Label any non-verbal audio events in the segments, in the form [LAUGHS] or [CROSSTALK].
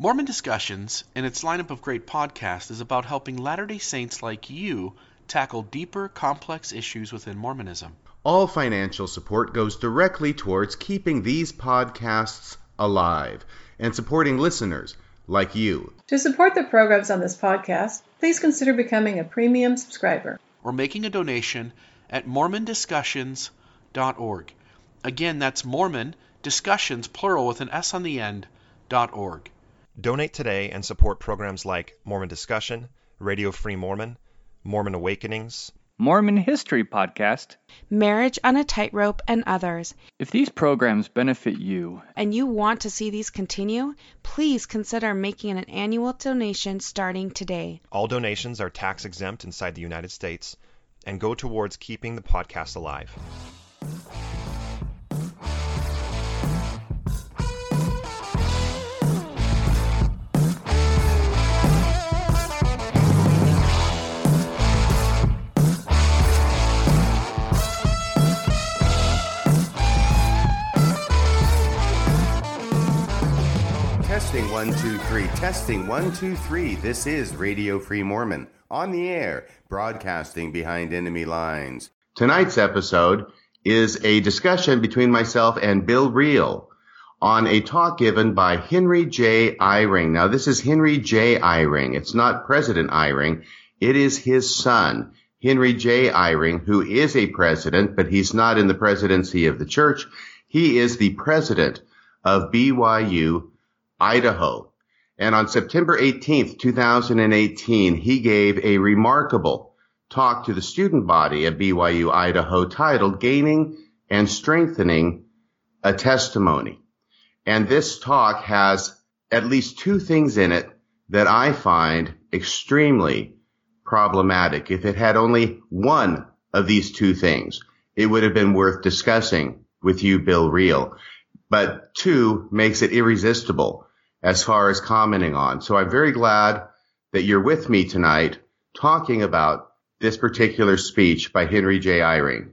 Mormon Discussions and its lineup of great podcasts is about helping Latter day Saints like you tackle deeper, complex issues within Mormonism. All financial support goes directly towards keeping these podcasts alive and supporting listeners like you. To support the programs on this podcast, please consider becoming a premium subscriber or making a donation at mormondiscussions.org. Again, that's Mormon Discussions, plural with an S on the end, dot org. Donate today and support programs like Mormon Discussion, Radio Free Mormon, Mormon Awakenings, Mormon History Podcast, Marriage on a Tightrope, and others. If these programs benefit you and you want to see these continue, please consider making an annual donation starting today. All donations are tax exempt inside the United States and go towards keeping the podcast alive. Testing one, two, three. Testing one, two, three. This is Radio Free Mormon on the air, broadcasting behind enemy lines. Tonight's episode is a discussion between myself and Bill Reel on a talk given by Henry J. Eyring. Now, this is Henry J. Eyring. It's not President Eyring. It is his son, Henry J. Eyring, who is a president, but he's not in the presidency of the church. He is the president of BYU Idaho. And on September 18th, 2018, he gave a remarkable talk to the student body at BYU Idaho titled Gaining and Strengthening a Testimony. And this talk has at least two things in it that I find extremely problematic. If it had only one of these two things, it would have been worth discussing with you, Bill Reel. But two makes it irresistible as far as commenting on. So I'm very glad that you're with me tonight talking about this particular speech by Henry J. Eyring.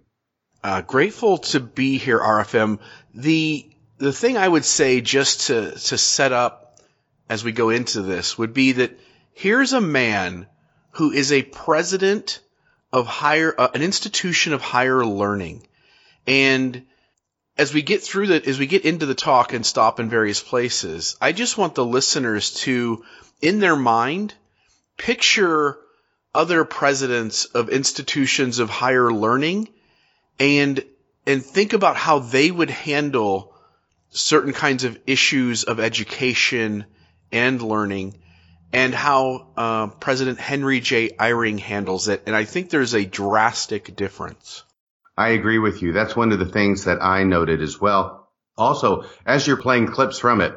Uh, grateful to be here, RFM. The the thing I would say just to to set up as we go into this would be that here's a man who is a president of higher uh, an institution of higher learning, and as we get through that, as we get into the talk and stop in various places, I just want the listeners to, in their mind, picture other presidents of institutions of higher learning and and think about how they would handle certain kinds of issues of education and learning and how uh, President Henry J. Eyring handles it. And I think there's a drastic difference. I agree with you. That's one of the things that I noted as well. Also, as you're playing clips from it,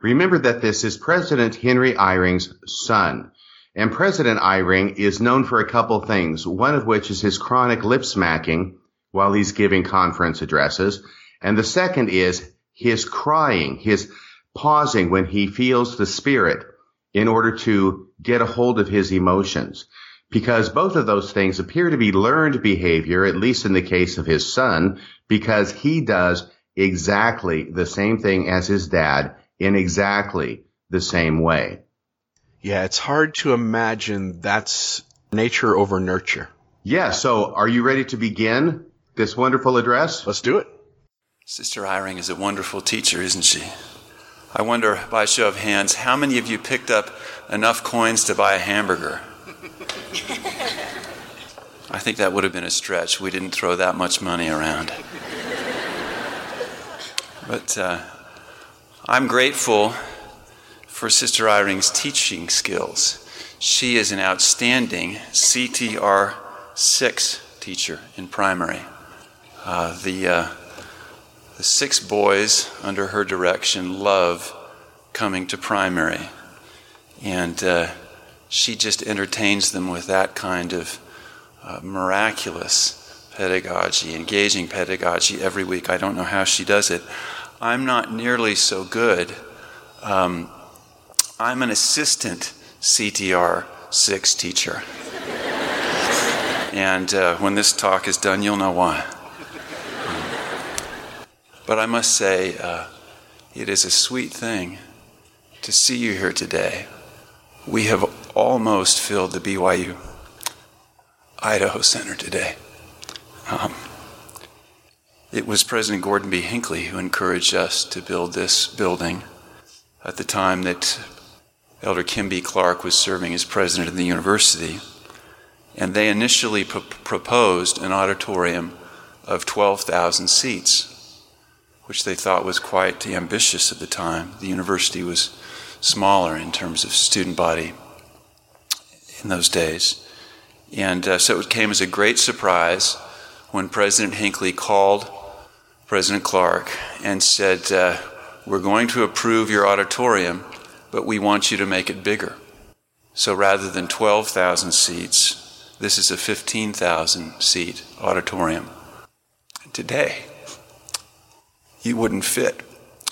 remember that this is President Henry Eyring's son. And President Eyring is known for a couple things, one of which is his chronic lip smacking while he's giving conference addresses. And the second is his crying, his pausing when he feels the spirit in order to get a hold of his emotions because both of those things appear to be learned behavior, at least in the case of his son, because he does exactly the same thing as his dad in exactly the same way. Yeah, it's hard to imagine that's nature over nurture. Yeah, so are you ready to begin this wonderful address? Let's do it. Sister Eyring is a wonderful teacher, isn't she? I wonder, by show of hands, how many of you picked up enough coins to buy a hamburger? I think that would have been a stretch. We didn't throw that much money around. But uh, I'm grateful for Sister Eyring's teaching skills. She is an outstanding CTR 6 teacher in primary. Uh, the, uh, the six boys under her direction love coming to primary. And uh, she just entertains them with that kind of uh, miraculous pedagogy, engaging pedagogy every week. I don't know how she does it. I'm not nearly so good. Um, I'm an assistant CTR 6 teacher. and uh, when this talk is done, you'll know why. But I must say, uh, it is a sweet thing to see you here today. We have almost filled the BYU Idaho Center today. Um, it was President Gordon B. Hinckley who encouraged us to build this building at the time that Elder Kim B. Clark was serving as president of the university. And they initially proposed an auditorium of 12,000 seats, which they thought was quite ambitious at the time. The university was smaller in terms of student body in those days. And uh, so it came as a great surprise when President Hinckley called President Clark and said, uh, We're going to approve your auditorium, but we want you to make it bigger. So rather than 12,000 seats, this is a 15,000 seat auditorium. Today, you wouldn't fit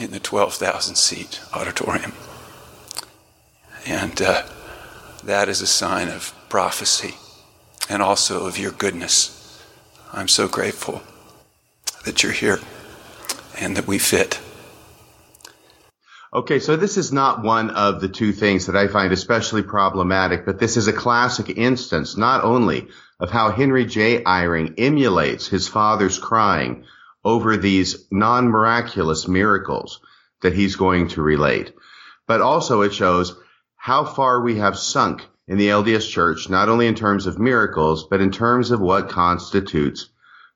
in the 12,000 seat auditorium. And uh, that is a sign of prophecy and also of your goodness. I'm so grateful that you're here and that we fit. Okay, so this is not one of the two things that I find especially problematic, but this is a classic instance not only of how Henry J. Eyring emulates his father's crying over these non-miraculous miracles that he's going to relate, but also it shows how far we have sunk in the LDS church, not only in terms of miracles, but in terms of what constitutes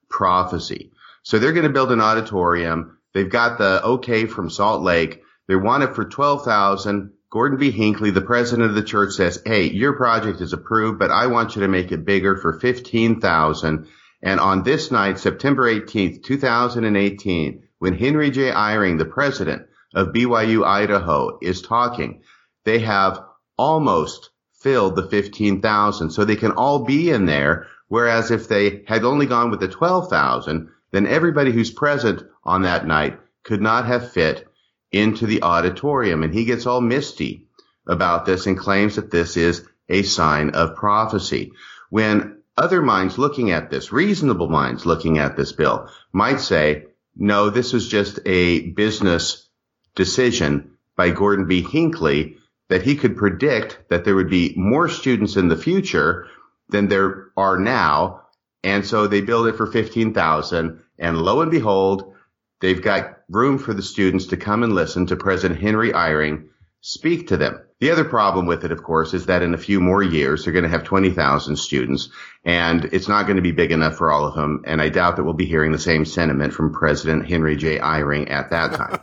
prophecy. So they're going to build an auditorium. They've got the okay from Salt Lake. They want it for 12,000. Gordon B. Hinckley, the president of the church says, Hey, your project is approved, but I want you to make it bigger for 15,000. And on this night, September 18th, 2018, when Henry J. Eyring, the president of BYU Idaho is talking, they have almost filled the 15,000. So they can all be in there. Whereas if they had only gone with the 12,000, then everybody who's present on that night could not have fit into the auditorium. And he gets all misty about this and claims that this is a sign of prophecy. When other minds looking at this, reasonable minds looking at this bill might say, no, this was just a business decision by Gordon B. Hinckley that he could predict that there would be more students in the future than there are now. And so they build it for 15,000 and lo and behold, they've got room for the students to come and listen to President Henry Eyring speak to them. The other problem with it, of course, is that in a few more years, they're going to have 20,000 students and it's not going to be big enough for all of them. And I doubt that we'll be hearing the same sentiment from President Henry J. Eyring at that time.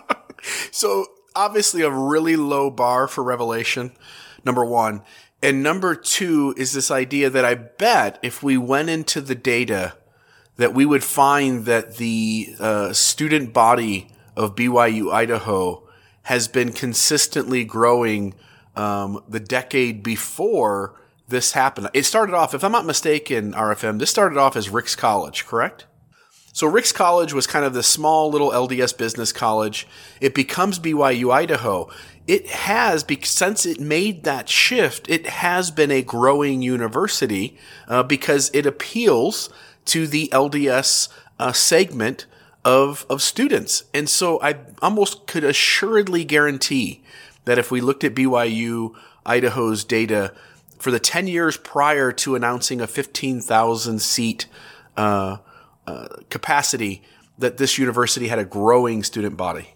[LAUGHS] so obviously a really low bar for revelation, number one. And number two is this idea that I bet if we went into the data, that we would find that the uh, student body of BYU Idaho has been consistently growing um, the decade before this happened. It started off, if I'm not mistaken, RFM, this started off as Ricks College, correct? So Ricks College was kind of the small little LDS business college. It becomes BYU Idaho. It has, since it made that shift, it has been a growing university uh, because it appeals to the LDS uh, segment of of students. And so I almost could assuredly guarantee that if we looked at BYU Idaho's data for the 10 years prior to announcing a 15,000 seat uh, capacity, that this university had a growing student body.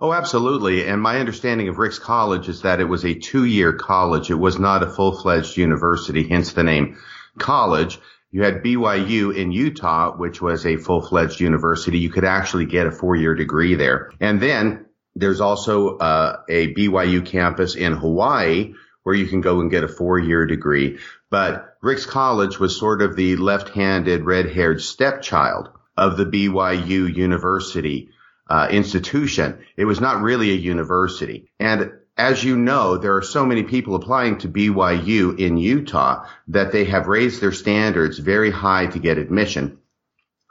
Oh, absolutely. And my understanding of Ricks College is that it was a two year college. It was not a full fledged university, hence the name college. You had BYU in Utah, which was a full-fledged university. You could actually get a four-year degree there. And then there's also uh, a BYU campus in Hawaii where you can go and get a four-year degree. But Ricks College was sort of the left-handed, red-haired stepchild of the BYU University uh, institution. It was not really a university. And as you know, there are so many people applying to BYU in Utah that they have raised their standards very high to get admission.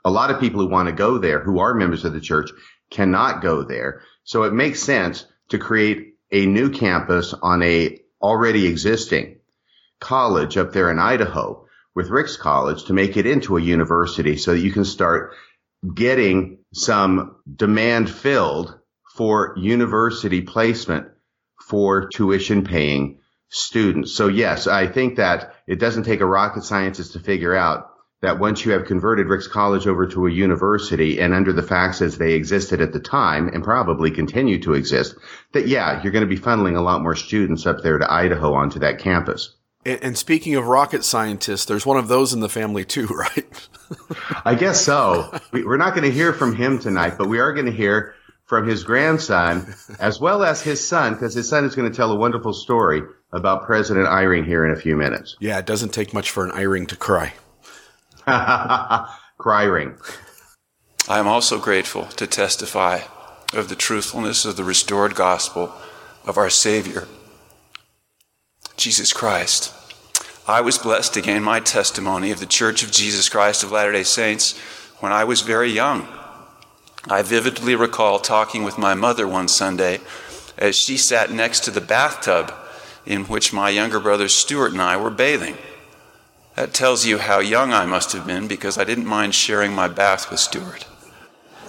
A lot of people who want to go there, who are members of the church, cannot go there. So it makes sense to create a new campus on a already existing college up there in Idaho with Ricks College to make it into a university so that you can start getting some demand filled for university placement for tuition paying students. So yes, I think that it doesn't take a rocket scientist to figure out that once you have converted Ricks College over to a university and under the facts as they existed at the time and probably continue to exist, that yeah, you're going to be funneling a lot more students up there to Idaho onto that campus. And, and speaking of rocket scientists, there's one of those in the family too, [LAUGHS] right? I guess so. We, we're not going to hear from him tonight, but we are going to hear from his grandson as well as his son, because his son is going to tell a wonderful story about President Eyring here in a few minutes. Yeah, it doesn't take much for an Eyring to cry. [LAUGHS] Cry ring. I am also grateful to testify of the truthfulness of the restored gospel of our Savior, Jesus Christ. I was blessed to gain my testimony of the Church of Jesus Christ of Latter day Saints when I was very young. I vividly recall talking with my mother one Sunday as she sat next to the bathtub in which my younger brother Stuart and I were bathing. That tells you how young I must have been because I didn't mind sharing my bath with Stuart.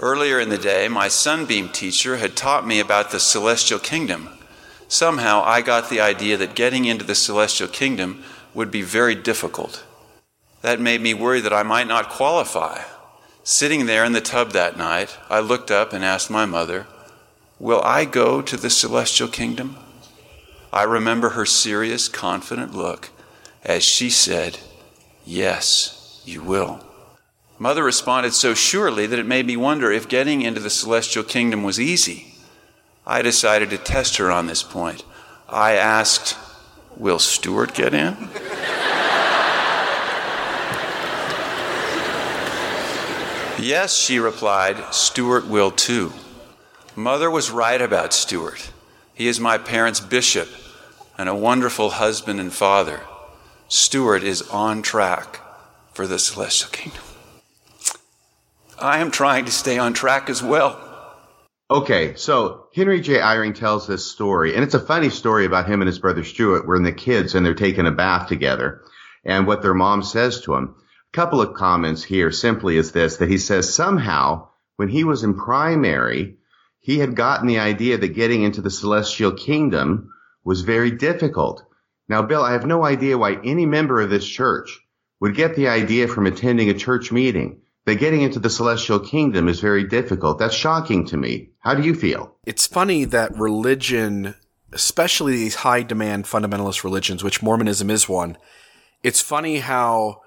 Earlier in the day, my sunbeam teacher had taught me about the celestial kingdom. Somehow I got the idea that getting into the celestial kingdom would be very difficult. That made me worry that I might not qualify. Sitting there in the tub that night, I looked up and asked my mother, Will I go to the celestial kingdom? I remember her serious, confident look as she said, Yes, you will. Mother responded so surely that it made me wonder if getting into the celestial kingdom was easy. I decided to test her on this point. I asked, Will Stuart get in? yes, she replied, Stuart will too. Mother was right about Stuart. He is my parents' bishop and a wonderful husband and father. Stuart is on track for the celestial kingdom. I am trying to stay on track as well. Okay, so Henry J. Eyring tells this story, and it's a funny story about him and his brother Stuart when the kids and they're taking a bath together and what their mom says to him. A couple of comments here simply is this, that he says somehow when he was in primary, he had gotten the idea that getting into the celestial kingdom was very difficult. Now, Bill, I have no idea why any member of this church would get the idea from attending a church meeting that getting into the celestial kingdom is very difficult. That's shocking to me. How do you feel? It's funny that religion, especially these high demand fundamentalist religions, which Mormonism is one, it's funny how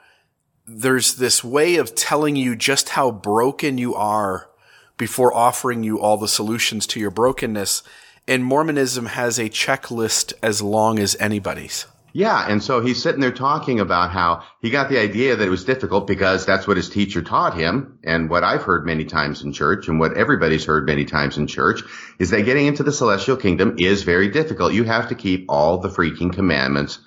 there's this way of telling you just how broken you are before offering you all the solutions to your brokenness and Mormonism has a checklist as long as anybody's. Yeah, and so he's sitting there talking about how he got the idea that it was difficult because that's what his teacher taught him, and what I've heard many times in church, and what everybody's heard many times in church, is that getting into the celestial kingdom is very difficult. You have to keep all the freaking commandments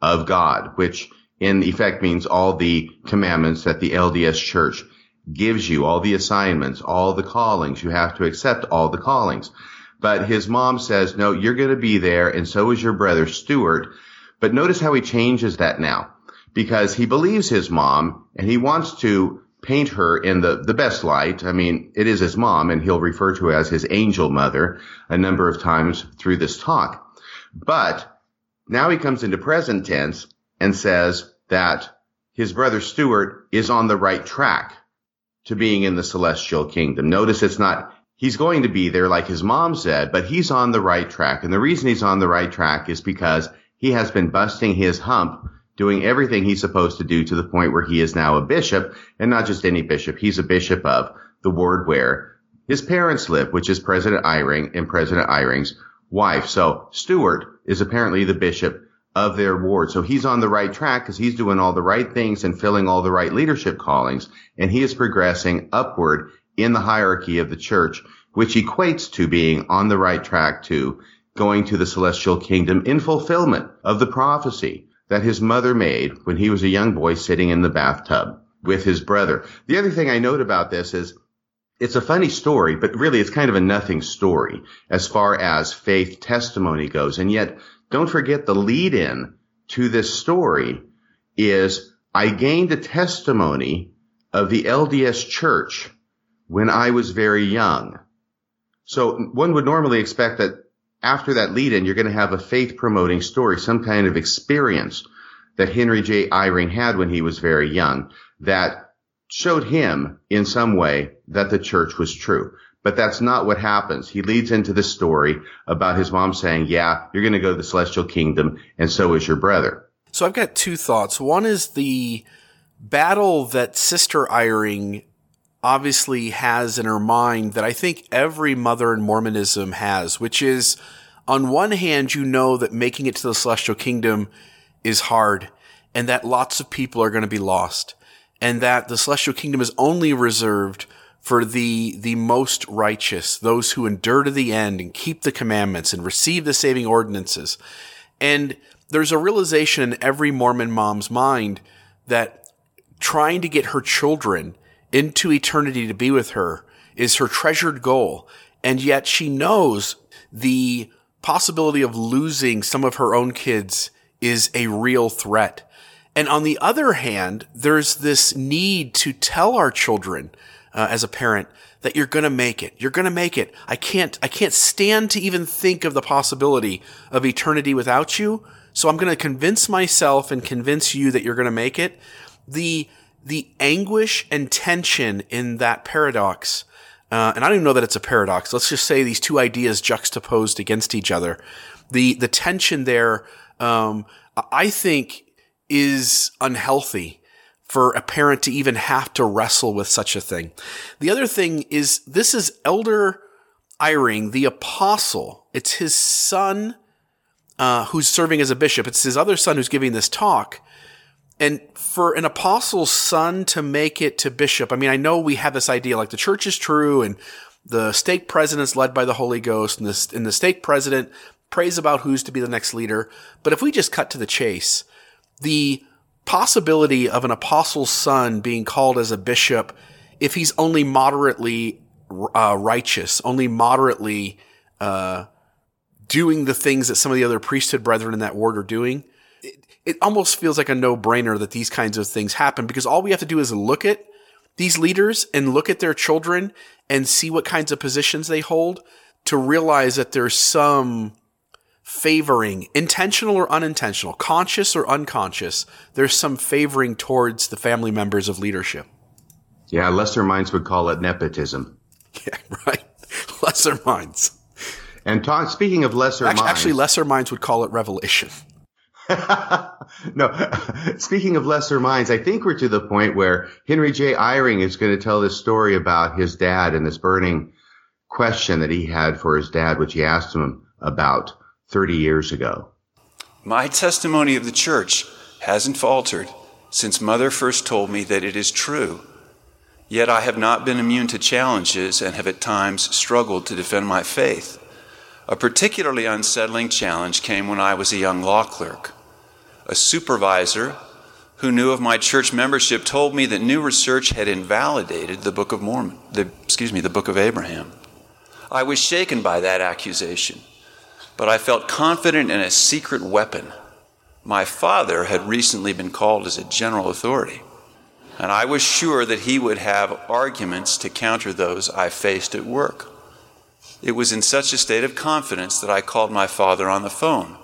of God, which in effect means all the commandments that the LDS church gives you, all the assignments, all the callings. You have to accept all the callings. But his mom says, no, you're going to be there. And so is your brother Stuart. But notice how he changes that now because he believes his mom and he wants to paint her in the, the best light. I mean, it is his mom and he'll refer to her as his angel mother a number of times through this talk. But now he comes into present tense and says that his brother Stuart is on the right track to being in the celestial kingdom. Notice it's not he's going to be there like his mom said, but he's on the right track. And the reason he's on the right track is because he has been busting his hump, doing everything he's supposed to do to the point where he is now a bishop and not just any bishop. He's a bishop of the ward where his parents live, which is President Eyring and President Eyring's wife. So Stuart is apparently the bishop of their ward. So he's on the right track because he's doing all the right things and filling all the right leadership callings. And he is progressing upward in the hierarchy of the church, which equates to being on the right track to going to the celestial kingdom in fulfillment of the prophecy that his mother made when he was a young boy sitting in the bathtub with his brother. The other thing I note about this is it's a funny story, but really it's kind of a nothing story as far as faith testimony goes. And yet don't forget the lead in to this story is I gained a testimony of the LDS church when I was very young. So one would normally expect that after that lead in, you're going to have a faith promoting story, some kind of experience that Henry J. Eyring had when he was very young that showed him in some way that the church was true. But that's not what happens. He leads into the story about his mom saying, yeah, you're going to go to the celestial kingdom and so is your brother. So I've got two thoughts. One is the battle that Sister Eyring obviously has in her mind that I think every mother in Mormonism has, which is on one hand, you know that making it to the celestial kingdom is hard and that lots of people are going to be lost and that the celestial kingdom is only reserved for the, the most righteous, those who endure to the end and keep the commandments and receive the saving ordinances. And there's a realization in every Mormon mom's mind that trying to get her children into eternity to be with her is her treasured goal. And yet she knows the possibility of losing some of her own kids is a real threat. And on the other hand, there's this need to tell our children uh, as a parent that you're going to make it. You're going to make it. I can't, I can't stand to even think of the possibility of eternity without you. So I'm going to convince myself and convince you that you're going to make it. The, the anguish and tension in that paradox, uh, and I don't even know that it's a paradox. Let's just say these two ideas juxtaposed against each other. The, the tension there, um, I think is unhealthy for a parent to even have to wrestle with such a thing. The other thing is this is Elder Eyring, the apostle. It's his son uh, who's serving as a bishop. It's his other son who's giving this talk. And for an apostle's son to make it to bishop, I mean, I know we have this idea like the church is true and the stake president's led by the Holy Ghost and the, and the stake president prays about who's to be the next leader. But if we just cut to the chase, the possibility of an apostle's son being called as a bishop, if he's only moderately uh, righteous, only moderately uh, doing the things that some of the other priesthood brethren in that ward are doing, it, almost feels like a no brainer that these kinds of things happen because all we have to do is look at these leaders and look at their children and see what kinds of positions they hold to realize that there's some favoring, intentional or unintentional, conscious or unconscious, there's some favoring towards the family members of leadership. Yeah, lesser minds would call it nepotism. [LAUGHS] Yeah, right. lesser minds. And talk, speaking of lesser actually, minds. Actually, lesser minds would call it revelation. [LAUGHS] no, speaking of lesser minds, I think we're to the point where Henry J. Eyring is going to tell this story about his dad and this burning question that he had for his dad, which he asked him about 30 years ago. My testimony of the church hasn't faltered since Mother first told me that it is true Yet I have not been immune to challenges and have at times struggled to defend my faith. A particularly unsettling challenge came when I was a young law clerk. A supervisor who knew of my church membership told me that new research had invalidated the Book of Mormon, the, excuse me, the Book of Abraham. I was shaken by that accusation, but I felt confident in a secret weapon. My father had recently been called as a general authority and I was sure that he would have arguments to counter those I faced at work. It was in such a state of confidence that I called my father on the phone.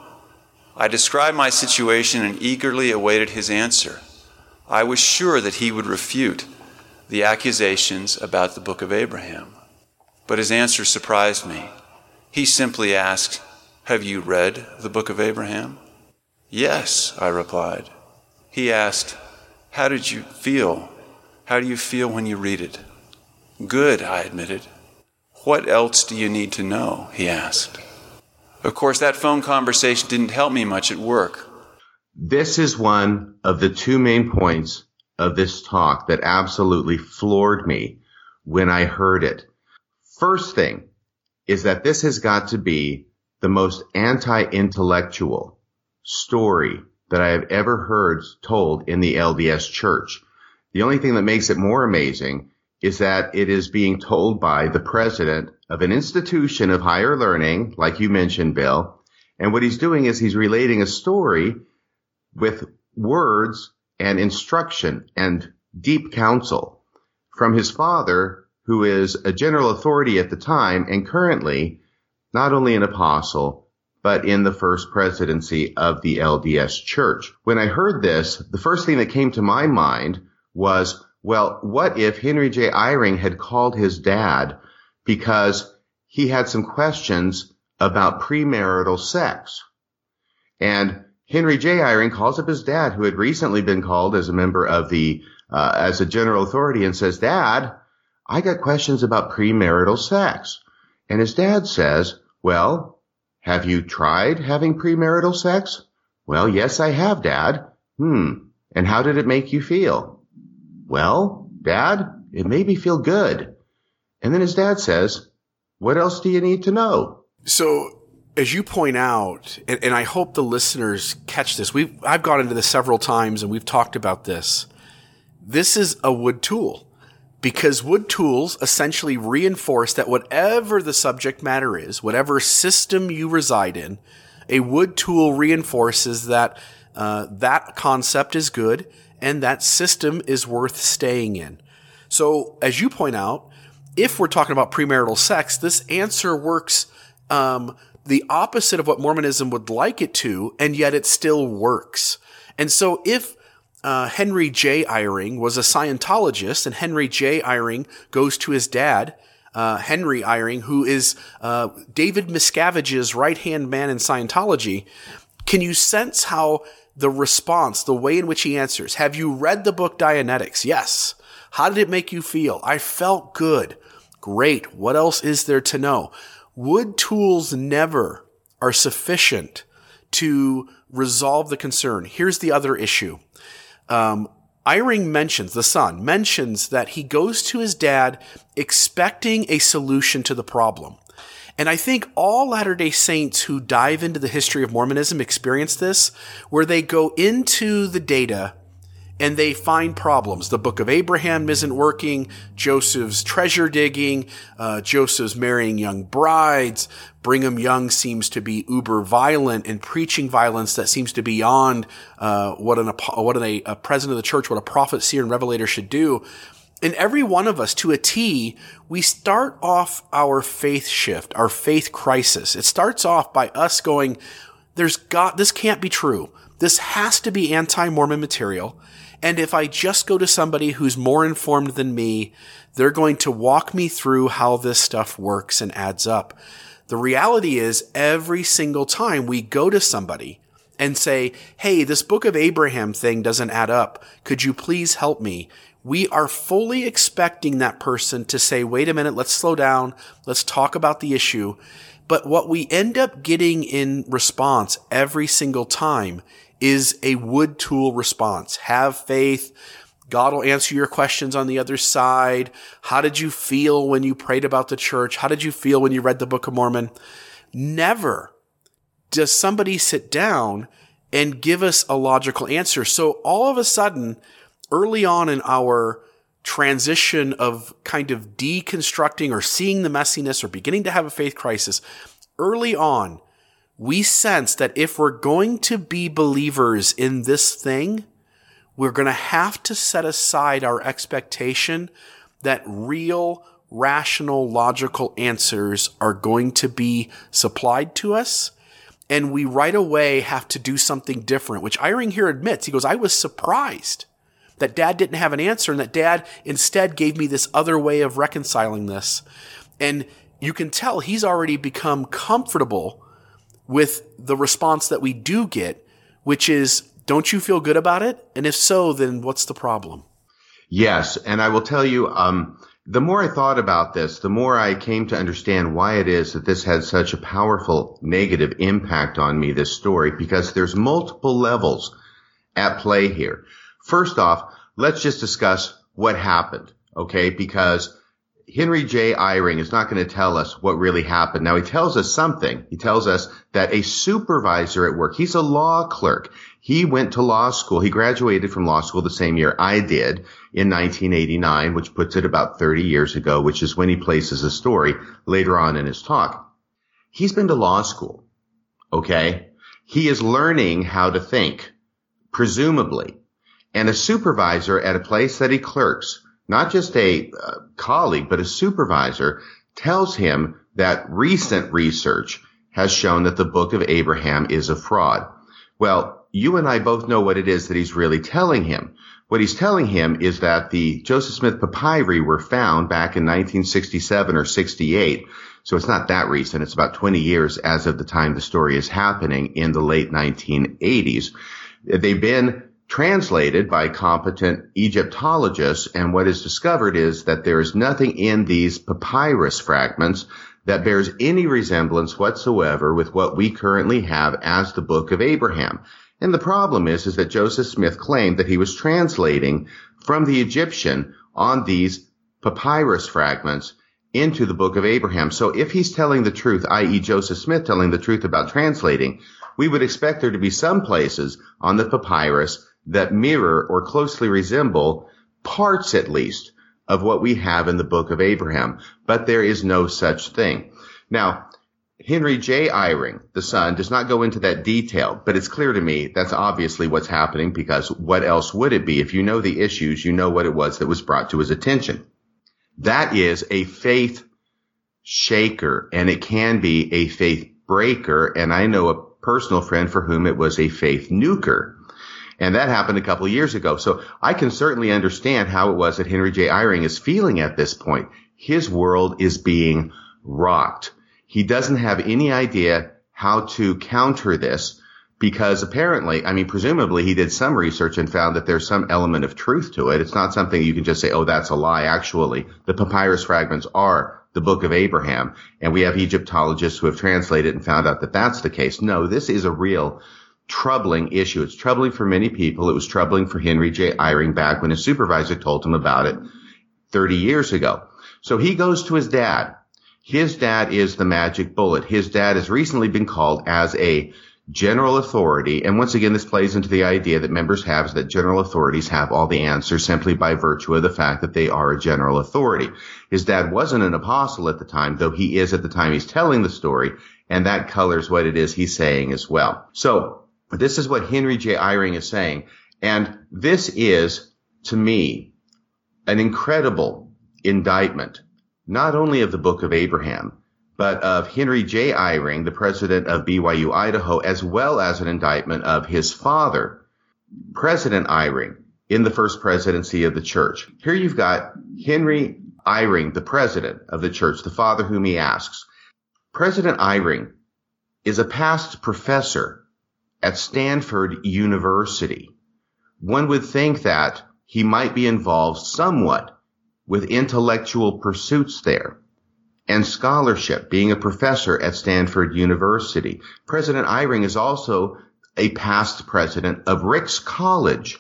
I described my situation and eagerly awaited his answer. I was sure that he would refute the accusations about the book of Abraham. But his answer surprised me. He simply asked, Have you read the book of Abraham? Yes, I replied. He asked, how did you feel? How do you feel when you read it? Good, I admitted. What else do you need to know? He asked. Of course, that phone conversation didn't help me much at work. This is one of the two main points of this talk that absolutely floored me when I heard it. First thing is that this has got to be the most anti-intellectual story that I have ever heard told in the LDS church. The only thing that makes it more amazing is that it is being told by the president of an institution of higher learning, like you mentioned, Bill. And what he's doing is he's relating a story with words and instruction and deep counsel from his father, who is a general authority at the time and currently not only an apostle, but in the first presidency of the LDS church. When I heard this, the first thing that came to my mind was, well, what if Henry J. Eyring had called his dad because he had some questions about premarital sex? And Henry J. Eyring calls up his dad, who had recently been called as a member of the, uh, as a general authority and says, Dad, I got questions about premarital sex. And his dad says, well, have you tried having premarital sex? Well, yes, I have, Dad. Hmm. And how did it make you feel? Well, Dad, it made me feel good. And then his dad says, what else do you need to know? So as you point out, and, and, I hope the listeners catch this, we've I've gone into this several times and we've talked about this. This is a wood tool because wood tools essentially reinforce that whatever the subject matter is, whatever system you reside in, a wood tool reinforces that uh, that concept is good and that system is worth staying in. So, as you point out, if we're talking about premarital sex, this answer works um, the opposite of what Mormonism would like it to, and yet it still works. And so if uh, Henry J. Eyring was a Scientologist, and Henry J. Eyring goes to his dad, uh, Henry Eyring, who is uh, David Miscavige's right hand man in Scientology, can you sense how the response, the way in which he answers, have you read the book Dianetics? Yes. How did it make you feel? I felt good. Great. What else is there to know? wood tools never are sufficient to resolve the concern. Here's the other issue. Um, Eyring mentions, the son mentions that he goes to his dad expecting a solution to the problem. And I think all Latter day Saints who dive into the history of Mormonism experience this, where they go into the data and they find problems. The book of Abraham isn't working. Joseph's treasure digging. Uh, Joseph's marrying young brides. Brigham Young seems to be uber violent and preaching violence that seems to be beyond uh, what an what an, a, president of the church, what a prophet, seer, and revelator should do. And every one of us, to a T, we start off our faith shift, our faith crisis. It starts off by us going, "There's God. This can't be true. This has to be anti-Mormon material." And if I just go to somebody who's more informed than me, they're going to walk me through how this stuff works and adds up. The reality is every single time we go to somebody and say, Hey, this book of Abraham thing doesn't add up. Could you please help me? We are fully expecting that person to say, wait a minute, let's slow down. Let's talk about the issue. But what we end up getting in response every single time is a wood tool response. Have faith. God will answer your questions on the other side. How did you feel when you prayed about the church? How did you feel when you read the Book of Mormon? Never does somebody sit down and give us a logical answer. So all of a sudden, early on in our transition of kind of deconstructing or seeing the messiness or beginning to have a faith crisis, early on, we sense that if we're going to be believers in this thing, we're going to have to set aside our expectation that real, rational, logical answers are going to be supplied to us. And we right away have to do something different, which Eyring here admits. He goes, I was surprised that dad didn't have an answer and that dad instead gave me this other way of reconciling this. And you can tell he's already become comfortable with the response that we do get, which is, don't you feel good about it? And if so, then what's the problem? Yes. And I will tell you, um, the more I thought about this, the more I came to understand why it is that this had such a powerful negative impact on me, this story, because there's multiple levels at play here. First off, let's just discuss what happened. Okay. Because Henry J. Eyring is not going to tell us what really happened. Now he tells us something. He tells us that a supervisor at work, he's a law clerk. He went to law school. He graduated from law school the same year I did in 1989, which puts it about 30 years ago, which is when he places a story later on in his talk. He's been to law school. Okay. He is learning how to think, presumably. And a supervisor at a place that he clerks not just a uh, colleague, but a supervisor tells him that recent research has shown that the book of Abraham is a fraud. Well, you and I both know what it is that he's really telling him. What he's telling him is that the Joseph Smith papyri were found back in 1967 or 68. So it's not that recent. It's about 20 years as of the time the story is happening in the late 1980s. They've been translated by competent Egyptologists, and what is discovered is that there is nothing in these papyrus fragments that bears any resemblance whatsoever with what we currently have as the Book of Abraham. And the problem is, is that Joseph Smith claimed that he was translating from the Egyptian on these papyrus fragments into the Book of Abraham. So if he's telling the truth, i.e. Joseph Smith telling the truth about translating, we would expect there to be some places on the papyrus that mirror or closely resemble parts at least of what we have in the book of Abraham. But there is no such thing. Now, Henry J. Eyring, the son, does not go into that detail, but it's clear to me that's obviously what's happening because what else would it be? If you know the issues, you know what it was that was brought to his attention. That is a faith shaker and it can be a faith breaker. And I know a personal friend for whom it was a faith nuker. And that happened a couple of years ago. So I can certainly understand how it was that Henry J. Eyring is feeling at this point. His world is being rocked. He doesn't have any idea how to counter this because apparently, I mean, presumably he did some research and found that there's some element of truth to it. It's not something you can just say, oh, that's a lie. Actually, the papyrus fragments are the book of Abraham. And we have Egyptologists who have translated and found out that that's the case. No, this is a real troubling issue. It's troubling for many people. It was troubling for Henry J. Eyring back when his supervisor told him about it 30 years ago. So he goes to his dad. His dad is the magic bullet. His dad has recently been called as a general authority. And once again, this plays into the idea that members have is that general authorities have all the answers simply by virtue of the fact that they are a general authority. His dad wasn't an apostle at the time, though he is at the time he's telling the story. And that colors what it is he's saying as well. So this is what Henry J. Eyring is saying. And this is, to me, an incredible indictment, not only of the book of Abraham, but of Henry J. Eyring, the president of BYU Idaho, as well as an indictment of his father, President Eyring, in the first presidency of the church. Here you've got Henry Eyring, the president of the church, the father whom he asks. President Eyring is a past professor at Stanford University. One would think that he might be involved somewhat with intellectual pursuits there and scholarship, being a professor at Stanford University. President Eyring is also a past president of Ricks College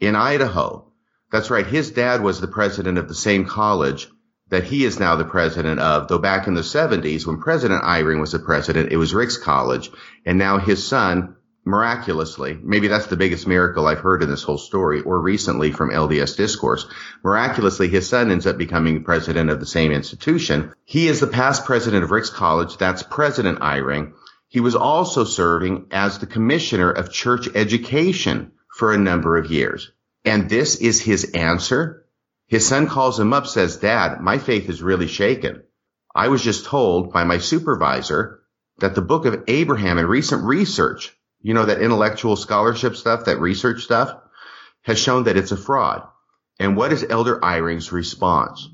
in Idaho. That's right. His dad was the president of the same college that he is now the president of, though back in the 70s when President Eyring was the president, it was Ricks College, and now his son, miraculously, maybe that's the biggest miracle I've heard in this whole story, or recently from LDS Discourse, miraculously his son ends up becoming president of the same institution. He is the past president of Ricks College, that's President Eyring. He was also serving as the commissioner of church education for a number of years. And this is his answer his son calls him up, says, Dad, my faith is really shaken. I was just told by my supervisor that the book of Abraham and recent research, you know, that intellectual scholarship stuff, that research stuff, has shown that it's a fraud. And what is Elder Eyring's response?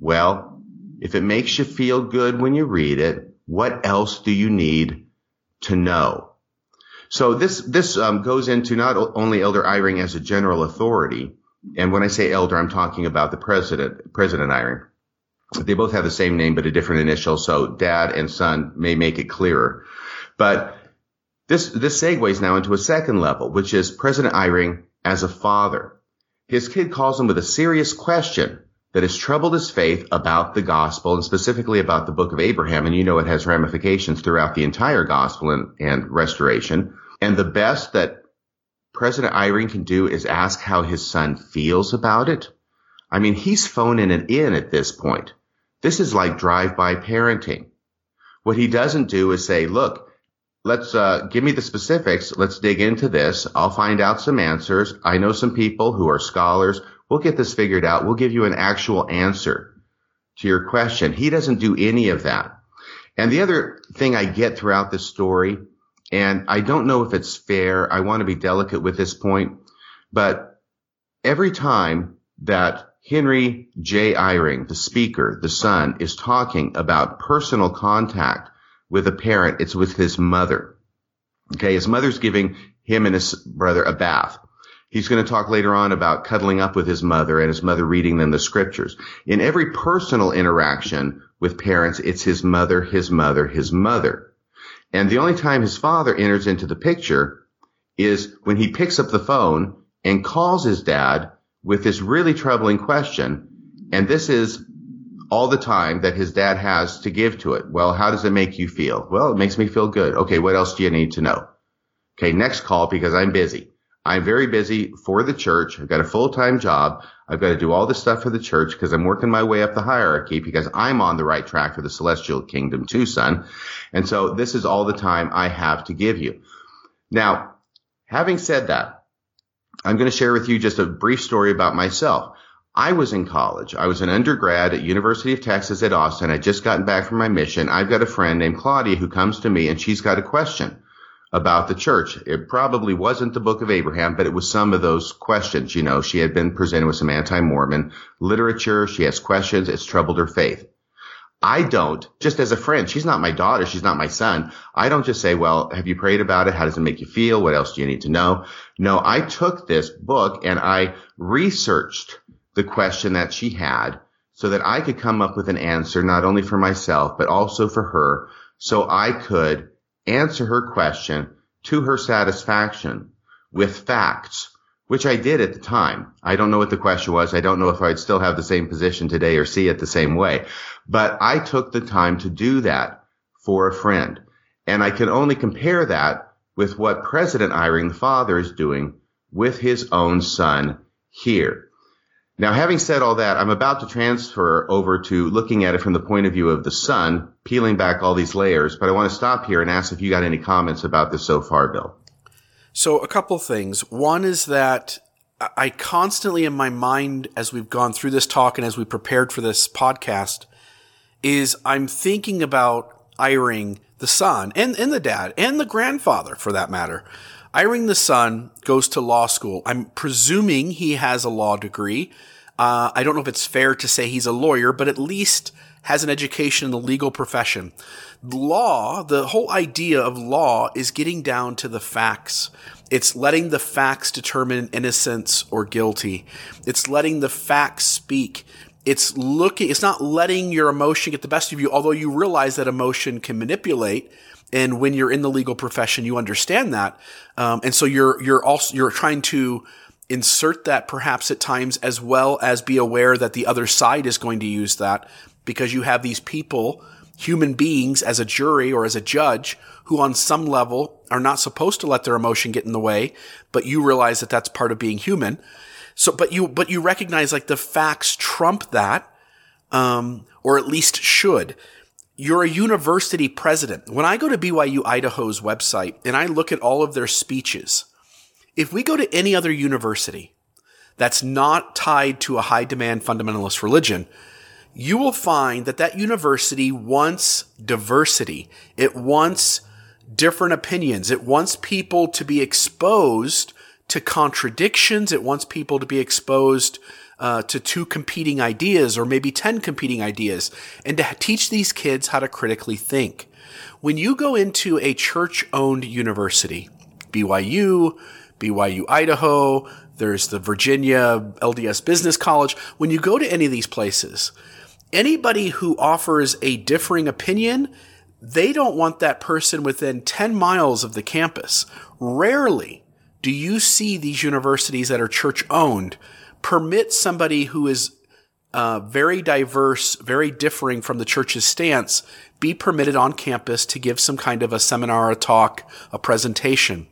Well, if it makes you feel good when you read it, what else do you need to know? So this, this um, goes into not only Elder Eyring as a general authority, and when I say elder, I'm talking about the president, President Eyring. They both have the same name, but a different initial. So dad and son may make it clearer. But this, this segues now into a second level, which is President Eyring as a father. His kid calls him with a serious question that has troubled his faith about the gospel and specifically about the book of Abraham. And you know, it has ramifications throughout the entire gospel and, and restoration. And the best that President Eyring can do is ask how his son feels about it. I mean, he's phoning it in at this point. This is like drive-by parenting. What he doesn't do is say, look, let's uh, give me the specifics. Let's dig into this. I'll find out some answers. I know some people who are scholars. We'll get this figured out. We'll give you an actual answer. to your question. He doesn't do any of that. And the other thing I get throughout this story, and I don't know if it's fair. I want to be delicate with this point, but every time that Henry J. Eyring, the speaker, the son, is talking about personal contact with a parent, it's with his mother. Okay. His mother's giving him and his brother a bath. He's going to talk later on about cuddling up with his mother and his mother reading them the scriptures. In every personal interaction with parents, it's his mother, his mother, his mother. And the only time his father enters into the picture is when he picks up the phone and calls his dad with this really troubling question. And this is all the time that his dad has to give to it. Well, how does it make you feel? Well, it makes me feel good. Okay. What else do you need to know? Okay. Next call because I'm busy. I'm very busy for the church. I've got a full-time job. I've got to do all this stuff for the church because I'm working my way up the hierarchy because I'm on the right track for the celestial kingdom too, son. And so this is all the time I have to give you. Now, having said that, I'm going to share with you just a brief story about myself. I was in college. I was an undergrad at University of Texas at Austin. I just gotten back from my mission. I've got a friend named Claudia who comes to me and she's got a question about the church. It probably wasn't the book of Abraham, but it was some of those questions. You know, she had been presented with some anti-Mormon literature. She has questions. It's troubled her faith. I don't, just as a friend, she's not my daughter. She's not my son. I don't just say, well, have you prayed about it? How does it make you feel? What else do you need to know? No, I took this book and I researched the question that she had so that I could come up with an answer, not only for myself, but also for her. So I could answer her question to her satisfaction with facts, which I did at the time. I don't know what the question was. I don't know if I'd still have the same position today or see it the same way, but I took the time to do that for a friend. And I can only compare that with what President Eyring, the father, is doing with his own son here. Now, having said all that, I'm about to transfer over to looking at it from the point of view of the son, peeling back all these layers, but I want to stop here and ask if you got any comments about this so far, Bill. So, a couple things. One is that I constantly in my mind, as we've gone through this talk and as we prepared for this podcast, is I'm thinking about Eyring the son and, and the dad and the grandfather for that matter. Eyring the son goes to law school. I'm presuming he has a law degree. Uh, I don't know if it's fair to say he's a lawyer, but at least has an education in the legal profession. Law, the whole idea of law is getting down to the facts. It's letting the facts determine innocence or guilty. It's letting the facts speak. It's looking, it's not letting your emotion get the best of you, although you realize that emotion can manipulate and when you're in the legal profession, you understand that. Um, and so you're, you're also, you're trying to insert that perhaps at times as well as be aware that the other side is going to use that because you have these people, human beings as a jury or as a judge who on some level are not supposed to let their emotion get in the way, but you realize that that's part of being human. So, but you, but you recognize like the facts trump that, um, or at least should you're a university president. When I go to BYU Idaho's website and I look at all of their speeches, if we go to any other university that's not tied to a high demand fundamentalist religion, you will find that that university wants diversity. It wants different opinions. It wants people to be exposed to contradictions. It wants people to be exposed uh, to two competing ideas or maybe 10 competing ideas and to teach these kids how to critically think. When you go into a church owned university, BYU, BYU Idaho, there's the Virginia LDS Business College, when you go to any of these places, anybody who offers a differing opinion, they don't want that person within 10 miles of the campus. Rarely do you see these universities that are church owned permit somebody who is uh, very diverse, very differing from the church's stance, be permitted on campus to give some kind of a seminar, a talk, a presentation.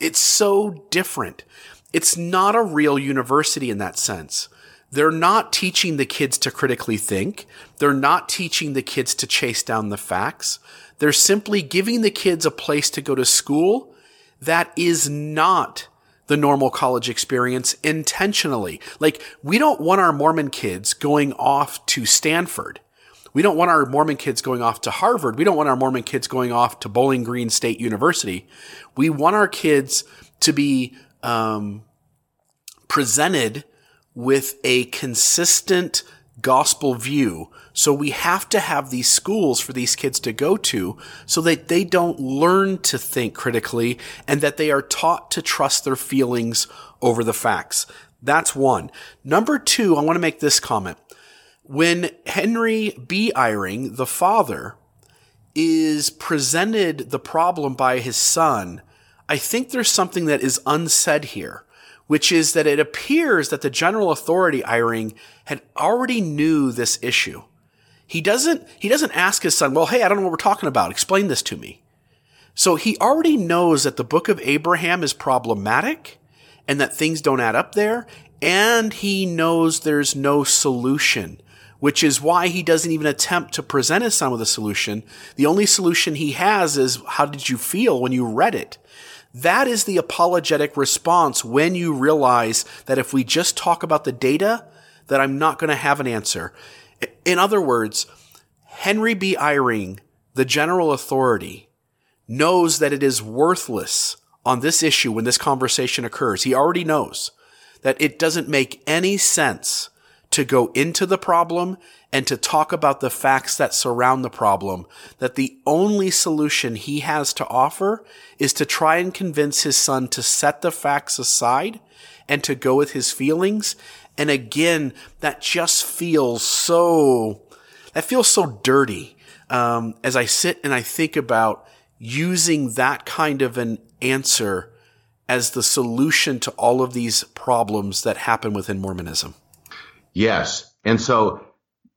It's so different. It's not a real university in that sense. They're not teaching the kids to critically think. They're not teaching the kids to chase down the facts. They're simply giving the kids a place to go to school that is not the normal college experience intentionally. Like, we don't want our Mormon kids going off to Stanford. We don't want our Mormon kids going off to Harvard. We don't want our Mormon kids going off to Bowling Green State University. We want our kids to be um, presented with a consistent gospel view. So we have to have these schools for these kids to go to so that they don't learn to think critically and that they are taught to trust their feelings over the facts. That's one. Number two, I want to make this comment. When Henry B. Eyring, the father, is presented the problem by his son, I think there's something that is unsaid here which is that it appears that the general authority Eyring had already knew this issue. He doesn't, he doesn't ask his son, well, hey, I don't know what we're talking about. Explain this to me. So he already knows that the book of Abraham is problematic and that things don't add up there. And he knows there's no solution, which is why he doesn't even attempt to present his son with a solution. The only solution he has is, how did you feel when you read it? That is the apologetic response when you realize that if we just talk about the data, that I'm not going to have an answer. In other words, Henry B. Eyring, the general authority, knows that it is worthless on this issue when this conversation occurs. He already knows that it doesn't make any sense to go into the problem and to talk about the facts that surround the problem, that the only solution he has to offer is to try and convince his son to set the facts aside and to go with his feelings. And again, that just feels so, that feels so dirty. Um, as I sit and I think about using that kind of an answer as the solution to all of these problems that happen within Mormonism. Yes. And so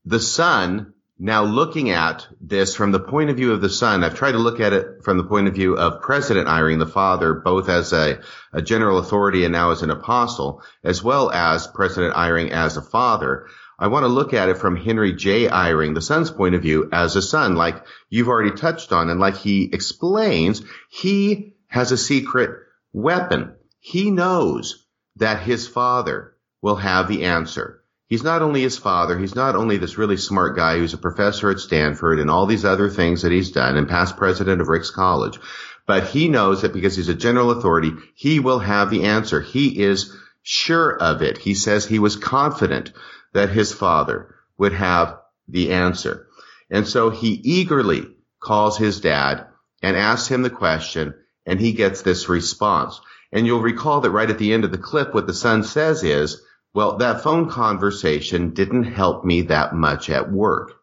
the son, now looking at this from the point of view of the son, I've tried to look at it from the point of view of President Eyring, the father, both as a, a general authority and now as an apostle, as well as President Eyring as a father. I want to look at it from Henry J. Eyring, the son's point of view as a son, like you've already touched on. And like he explains, he has a secret weapon. He knows that his father will have the answer he's not only his father, he's not only this really smart guy who's a professor at Stanford and all these other things that he's done and past president of Ricks College, but he knows that because he's a general authority, he will have the answer. He is sure of it. He says he was confident that his father would have the answer. And so he eagerly calls his dad and asks him the question and he gets this response. And you'll recall that right at the end of the clip, what the son says is, well, that phone conversation didn't help me that much at work.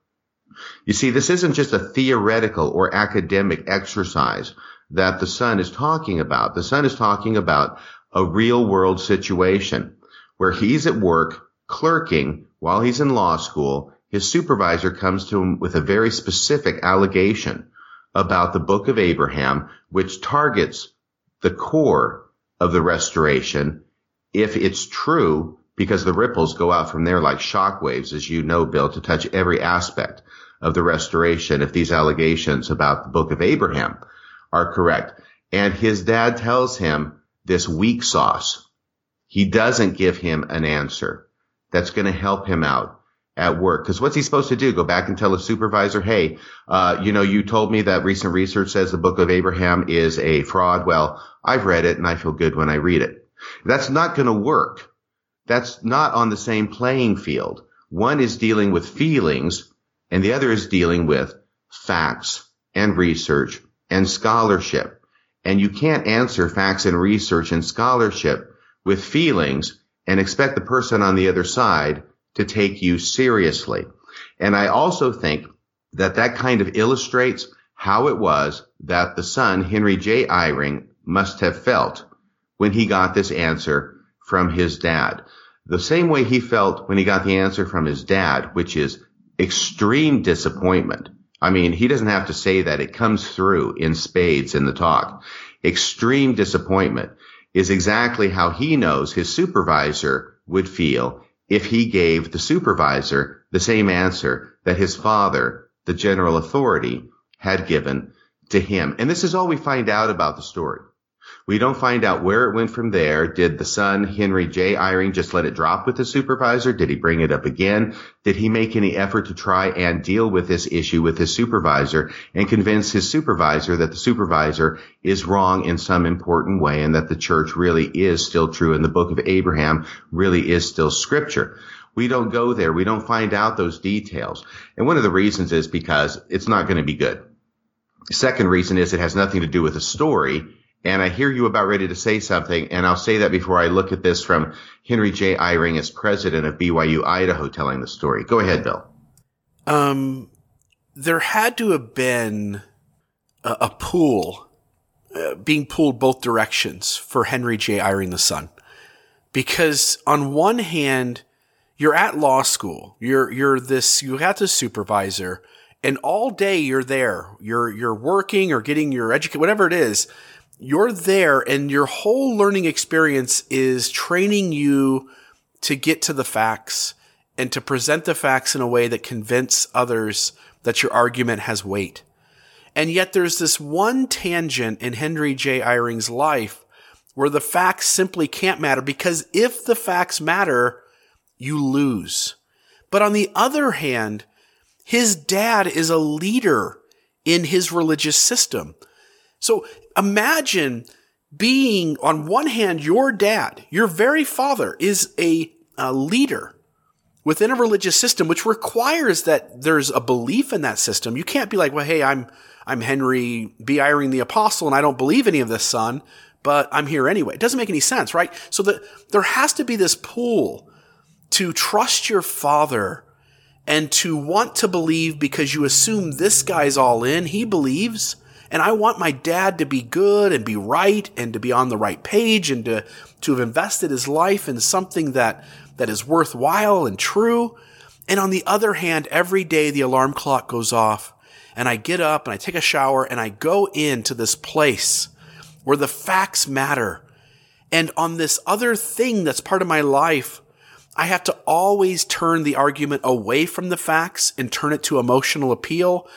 You see, this isn't just a theoretical or academic exercise that the son is talking about. The son is talking about a real world situation where he's at work clerking while he's in law school. His supervisor comes to him with a very specific allegation about the book of Abraham, which targets the core of the restoration. If it's true, because the ripples go out from there like shockwaves, as you know, Bill, to touch every aspect of the restoration if these allegations about the book of Abraham are correct. And his dad tells him this weak sauce. He doesn't give him an answer that's going to help him out at work. Because what's he supposed to do? Go back and tell his supervisor, hey, uh, you know, you told me that recent research says the book of Abraham is a fraud. Well, I've read it and I feel good when I read it. That's not going to work that's not on the same playing field. One is dealing with feelings and the other is dealing with facts and research and scholarship. And you can't answer facts and research and scholarship with feelings and expect the person on the other side to take you seriously. And I also think that that kind of illustrates how it was that the son, Henry J. Eyring, must have felt when he got this answer from his dad. The same way he felt when he got the answer from his dad, which is extreme disappointment. I mean, he doesn't have to say that. It comes through in spades in the talk. Extreme disappointment is exactly how he knows his supervisor would feel if he gave the supervisor the same answer that his father, the general authority, had given to him. And this is all we find out about the story. We don't find out where it went from there. Did the son, Henry J. Eyring, just let it drop with the supervisor? Did he bring it up again? Did he make any effort to try and deal with this issue with his supervisor and convince his supervisor that the supervisor is wrong in some important way and that the church really is still true and the book of Abraham really is still scripture? We don't go there. We don't find out those details. And one of the reasons is because it's not going to be good. Second reason is it has nothing to do with the story and I hear you about ready to say something, and I'll say that before I look at this from Henry J. Eyring as president of BYU Idaho telling the story. Go ahead, Bill. Um, there had to have been a, a pool uh, being pulled both directions for Henry J. Eyring the son, because on one hand, you're at law school, you're you're this you have this supervisor, and all day you're there, you're you're working or getting your education, whatever it is you're there and your whole learning experience is training you to get to the facts and to present the facts in a way that convince others that your argument has weight. And yet there's this one tangent in Henry J. Eyring's life where the facts simply can't matter because if the facts matter, you lose. But on the other hand, his dad is a leader in his religious system. So imagine being on one hand, your dad, your very father is a, a leader within a religious system, which requires that there's a belief in that system. You can't be like, well, hey, I'm, I'm Henry B. Eyring the apostle and I don't believe any of this, son, but I'm here anyway. It doesn't make any sense, right? So that there has to be this pull to trust your father and to want to believe because you assume this guy's all in. He believes and I want my dad to be good and be right and to be on the right page and to, to have invested his life in something that, that is worthwhile and true. And on the other hand, every day the alarm clock goes off and I get up and I take a shower and I go into this place where the facts matter. And on this other thing that's part of my life, I have to always turn the argument away from the facts and turn it to emotional appeal,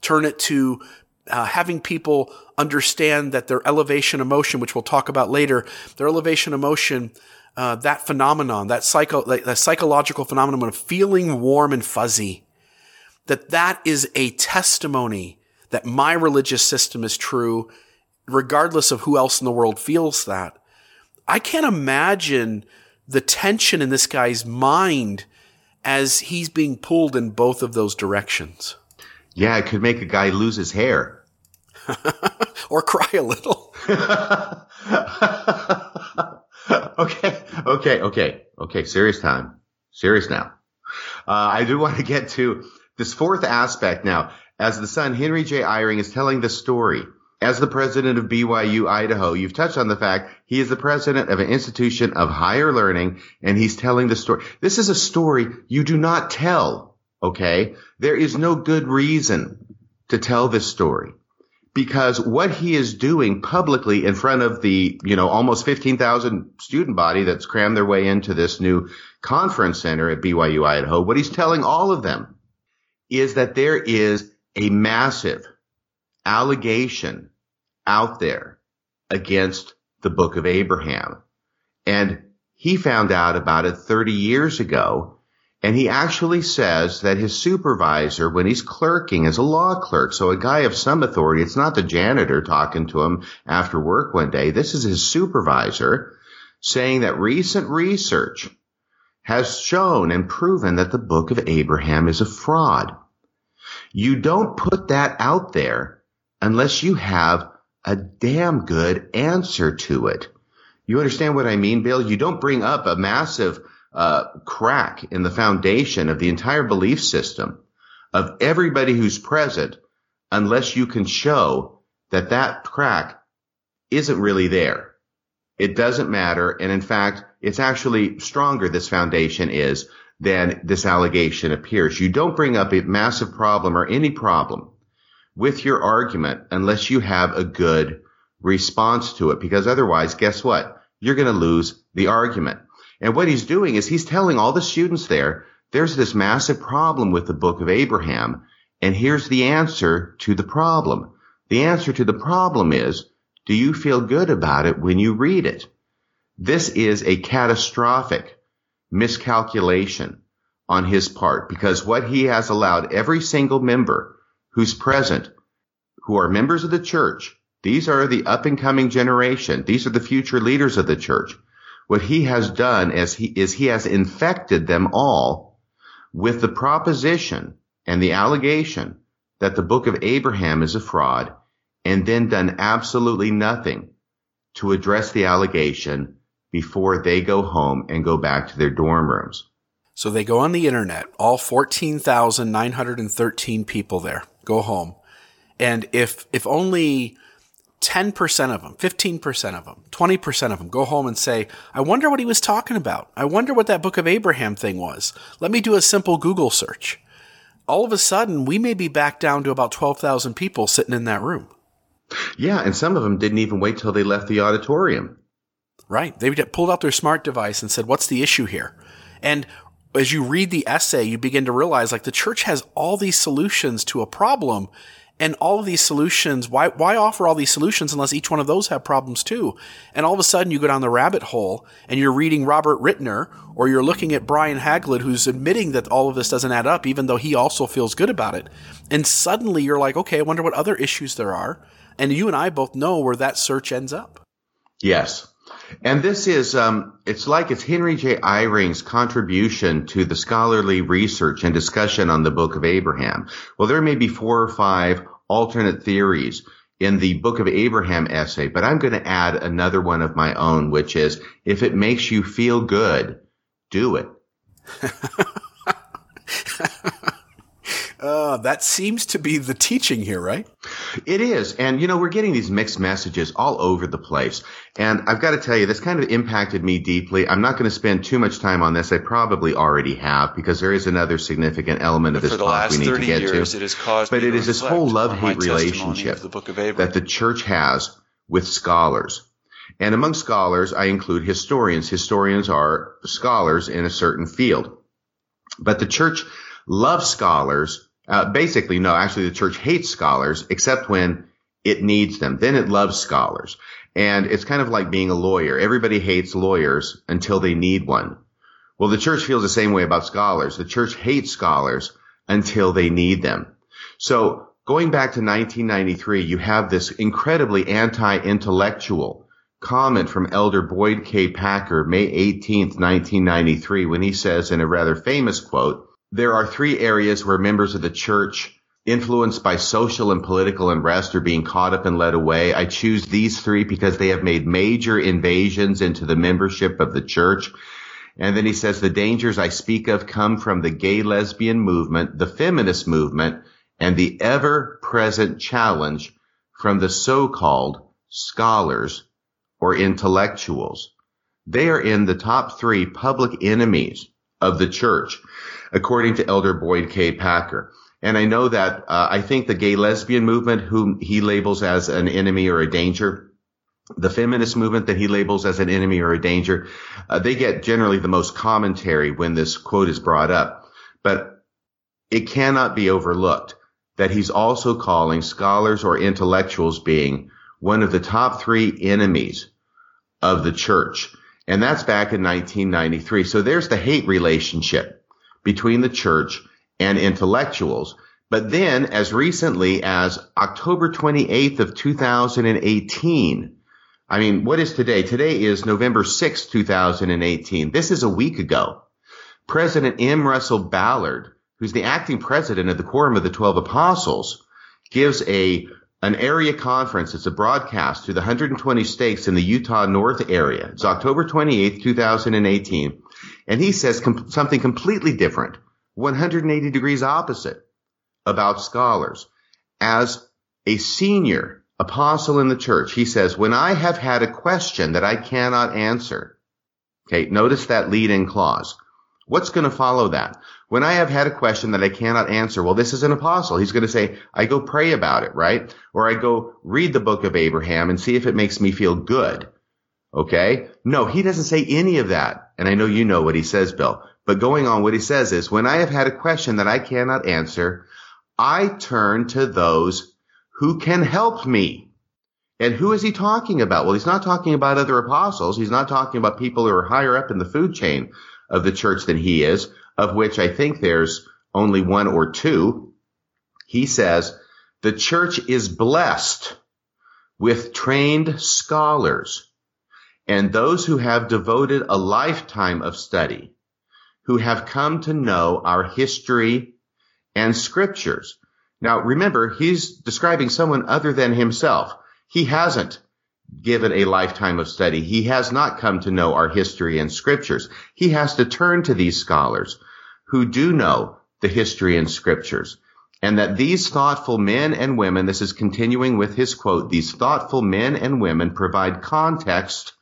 turn it to uh, having people understand that their elevation emotion, which we'll talk about later, their elevation emotion, uh, that phenomenon, that psycho, that psychological phenomenon of feeling warm and fuzzy, that that is a testimony that my religious system is true, regardless of who else in the world feels that. I can't imagine the tension in this guy's mind as he's being pulled in both of those directions. Yeah, it could make a guy lose his hair. [LAUGHS] or cry a little. [LAUGHS] okay, okay, okay, okay. Serious time. Serious now. Uh, I do want to get to this fourth aspect now. As the son, Henry J. Eyring is telling the story. As the president of BYU Idaho, you've touched on the fact he is the president of an institution of higher learning and he's telling the story. This is a story you do not tell. Okay. There is no good reason to tell this story because what he is doing publicly in front of the, you know, almost 15,000 student body that's crammed their way into this new conference center at BYU Idaho, what he's telling all of them is that there is a massive allegation out there against the book of Abraham. And he found out about it 30 years ago and he actually says that his supervisor, when he's clerking as a law clerk, so a guy of some authority, it's not the janitor talking to him after work one day. This is his supervisor saying that recent research has shown and proven that the book of Abraham is a fraud. You don't put that out there unless you have a damn good answer to it. You understand what I mean, Bill? You don't bring up a massive uh, crack in the foundation of the entire belief system of everybody who's present unless you can show that that crack isn't really there. It doesn't matter. And in fact, it's actually stronger, this foundation is, than this allegation appears. You don't bring up a massive problem or any problem with your argument unless you have a good response to it, because otherwise, guess what? You're going to lose the argument. And what he's doing is he's telling all the students there, there's this massive problem with the book of Abraham. And here's the answer to the problem. The answer to the problem is Do you feel good about it when you read it? This is a catastrophic miscalculation on his part because what he has allowed every single member who's present, who are members of the church, these are the up and coming generation. These are the future leaders of the church. What he has done is he, is he has infected them all with the proposition and the allegation that the book of Abraham is a fraud and then done absolutely nothing to address the allegation before they go home and go back to their dorm rooms. So they go on the internet, all 14,913 people there go home. And if, if only 10% of them, 15% of them, 20% of them go home and say, I wonder what he was talking about. I wonder what that book of Abraham thing was. Let me do a simple Google search. All of a sudden, we may be back down to about 12,000 people sitting in that room. Yeah, and some of them didn't even wait till they left the auditorium. Right. They pulled out their smart device and said, What's the issue here? And as you read the essay, you begin to realize like the church has all these solutions to a problem and all of these solutions, why, why offer all these solutions unless each one of those have problems too? And all of a sudden you go down the rabbit hole and you're reading Robert Ritner or you're looking at Brian Hauglid who's admitting that all of this doesn't add up, even though he also feels good about it. And suddenly you're like, okay, I wonder what other issues there are. And you and I both know where that search ends up. Yes. And this is, um, it's like it's Henry J. Eyring's contribution to the scholarly research and discussion on the Book of Abraham. Well, there may be four or five alternate theories in the Book of Abraham essay, but I'm going to add another one of my own, which is if it makes you feel good, do it. [LAUGHS] Uh, that seems to be the teaching here, right? It is. And, you know, we're getting these mixed messages all over the place. And I've got to tell you, this kind of impacted me deeply. I'm not going to spend too much time on this. I probably already have because there is another significant element of this talk we need to get years, to. It has caused but it is this whole love-hate relationship the that the church has with scholars. And among scholars, I include historians. Historians are scholars in a certain field. But the church loves scholars uh, basically, no, actually the church hates scholars except when it needs them. Then it loves scholars. And it's kind of like being a lawyer. Everybody hates lawyers until they need one. Well, the church feels the same way about scholars. The church hates scholars until they need them. So going back to 1993, you have this incredibly anti-intellectual comment from Elder Boyd K. Packer, May 18th, 1993, when he says in a rather famous quote, there are three areas where members of the church influenced by social and political unrest are being caught up and led away. I choose these three because they have made major invasions into the membership of the church. And then he says the dangers I speak of come from the gay lesbian movement, the feminist movement, and the ever present challenge from the so-called scholars or intellectuals. They are in the top three public enemies of the church according to Elder Boyd K. Packer. And I know that uh, I think the gay lesbian movement, whom he labels as an enemy or a danger, the feminist movement that he labels as an enemy or a danger, uh, they get generally the most commentary when this quote is brought up. But it cannot be overlooked that he's also calling scholars or intellectuals being one of the top three enemies of the church. And that's back in 1993. So there's the hate relationship between the church and intellectuals. But then as recently as October 28th of 2018, I mean, what is today? Today is November 6th, 2018. This is a week ago. President M. Russell Ballard, who's the acting president of the Quorum of the Twelve Apostles, gives a an area conference. It's a broadcast to the 120 states in the Utah North area. It's October 28th, 2018. And he says com- something completely different, 180 degrees opposite about scholars. As a senior apostle in the church, he says, when I have had a question that I cannot answer, okay, notice that lead in clause. What's going to follow that? When I have had a question that I cannot answer, well, this is an apostle. He's going to say, I go pray about it, right? Or I go read the book of Abraham and see if it makes me feel good. Okay. No, he doesn't say any of that. And I know you know what he says, Bill. But going on, what he says is, when I have had a question that I cannot answer, I turn to those who can help me. And who is he talking about? Well, he's not talking about other apostles. He's not talking about people who are higher up in the food chain of the church than he is, of which I think there's only one or two. He says, the church is blessed with trained scholars and those who have devoted a lifetime of study, who have come to know our history and scriptures. Now remember, he's describing someone other than himself. He hasn't given a lifetime of study. He has not come to know our history and scriptures. He has to turn to these scholars who do know the history and scriptures. And that these thoughtful men and women, this is continuing with his quote, these thoughtful men and women provide context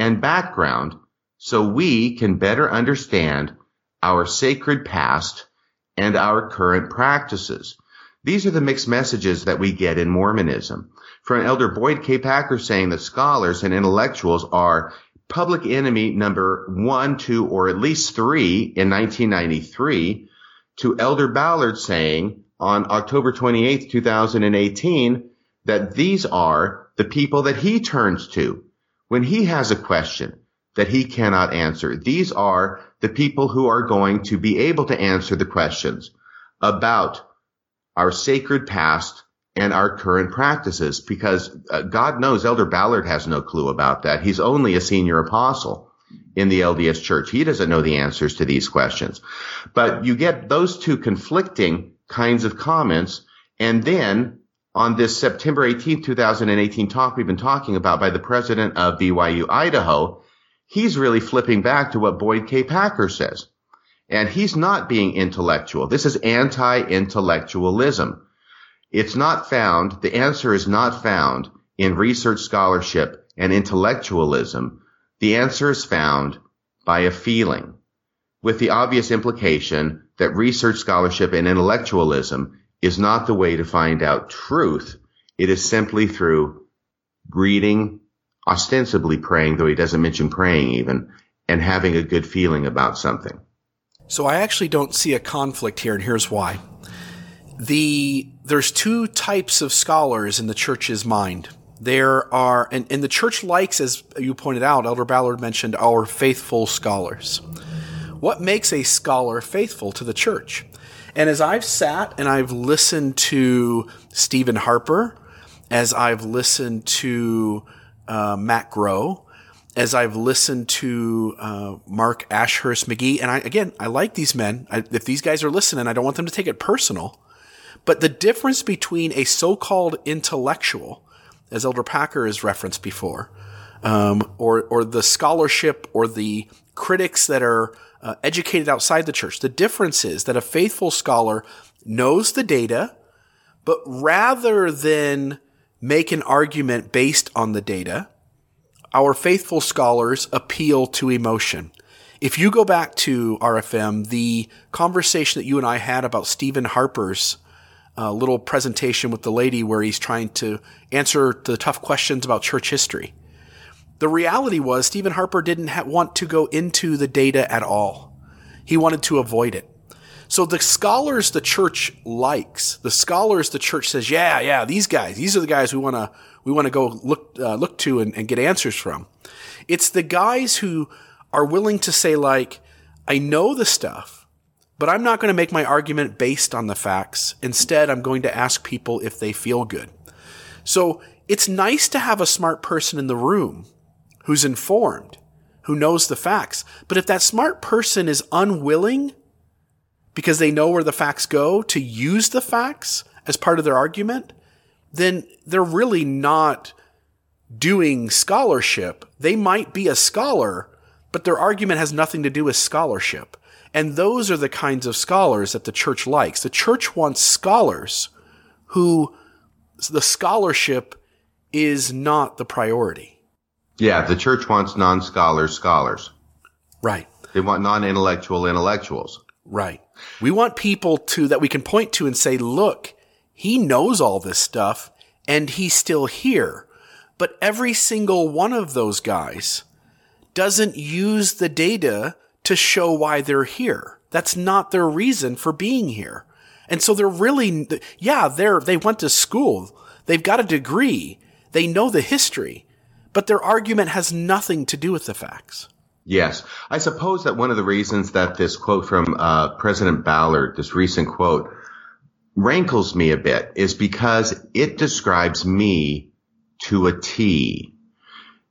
and background so we can better understand our sacred past and our current practices. These are the mixed messages that we get in Mormonism. From Elder Boyd K. Packer saying that scholars and intellectuals are public enemy number one, two, or at least three in 1993 to Elder Ballard saying on October 28, 2018, that these are the people that he turns to when he has a question that he cannot answer. These are the people who are going to be able to answer the questions about our sacred past and our current practices because uh, God knows Elder Ballard has no clue about that. He's only a senior apostle in the LDS church. He doesn't know the answers to these questions. But you get those two conflicting kinds of comments. And then on this September 18, 2018 talk we've been talking about by the president of BYU Idaho, he's really flipping back to what Boyd K. Packer says. And he's not being intellectual. This is anti-intellectualism. It's not found, the answer is not found in research scholarship and intellectualism. The answer is found by a feeling with the obvious implication that research scholarship and intellectualism is not the way to find out truth. It is simply through reading, ostensibly praying, though he doesn't mention praying even, and having a good feeling about something. So I actually don't see a conflict here, and here's why. The there's two types of scholars in the church's mind. There are, and, and the church likes, as you pointed out, Elder Ballard mentioned, our faithful scholars. What makes a scholar faithful to the church? And as I've sat and I've listened to Stephen Harper, as I've listened to uh, Matt Grow, as I've listened to uh, Mark Ashurst McGee, and I again I like these men. I, if these guys are listening, I don't want them to take it personal. But the difference between a so-called intellectual, as Elder Packer has referenced before, um, or or the scholarship or the critics that are uh, educated outside the church. The difference is that a faithful scholar knows the data, but rather than make an argument based on the data, our faithful scholars appeal to emotion. If you go back to RFM, the conversation that you and I had about Stephen Harper's uh, little presentation with the lady where he's trying to answer the tough questions about church history. The reality was Stephen Harper didn't ha- want to go into the data at all. He wanted to avoid it. So the scholars the church likes, the scholars the church says, yeah, yeah, these guys, these are the guys we want to we want to go look uh, look to and, and get answers from. It's the guys who are willing to say like, I know the stuff, but I'm not going to make my argument based on the facts. Instead, I'm going to ask people if they feel good. So it's nice to have a smart person in the room who's informed, who knows the facts. But if that smart person is unwilling because they know where the facts go to use the facts as part of their argument, then they're really not doing scholarship. They might be a scholar, but their argument has nothing to do with scholarship. And those are the kinds of scholars that the church likes. The church wants scholars who the scholarship is not the priority. Yeah, the church wants non-scholars scholars. Right. They want non-intellectual intellectuals. Right. We want people to that we can point to and say, "Look, he knows all this stuff and he's still here." But every single one of those guys doesn't use the data to show why they're here. That's not their reason for being here. And so they're really yeah, they're they went to school. They've got a degree They know the history, but their argument has nothing to do with the facts. Yes. I suppose that one of the reasons that this quote from uh, President Ballard, this recent quote, rankles me a bit is because it describes me to a T.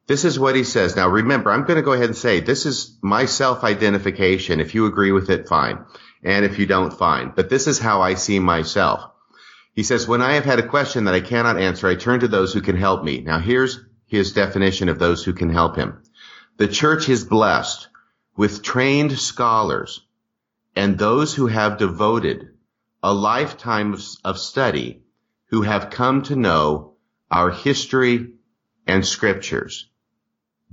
This is what he says. Now remember, I'm going to go ahead and say this is my self-identification. If you agree with it, fine. And if you don't, fine. But this is how I see myself. He says, when I have had a question that I cannot answer, I turn to those who can help me. Now here's his definition of those who can help him. The church is blessed with trained scholars and those who have devoted a lifetime of, of study who have come to know our history and scriptures.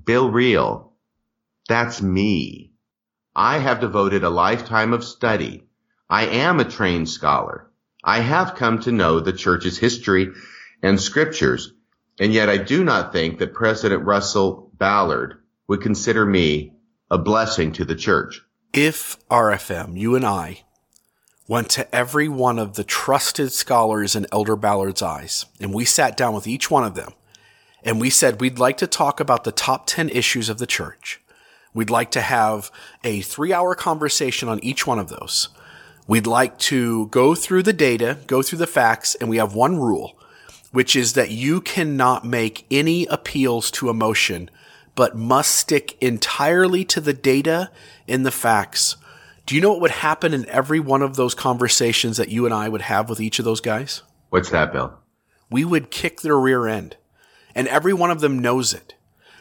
Bill Reel, that's me. I have devoted a lifetime of study. I am a trained scholar. I have come to know the church's history and scriptures, and yet I do not think that President Russell Ballard would consider me a blessing to the church. If RFM, you and I, went to every one of the trusted scholars in Elder Ballard's eyes, and we sat down with each one of them, and we said we'd like to talk about the top 10 issues of the church. We'd like to have a three hour conversation on each one of those. We'd like to go through the data, go through the facts, and we have one rule, which is that you cannot make any appeals to emotion, but must stick entirely to the data and the facts. Do you know what would happen in every one of those conversations that you and I would have with each of those guys? What's that, Bill? We would kick their rear end. And every one of them knows it.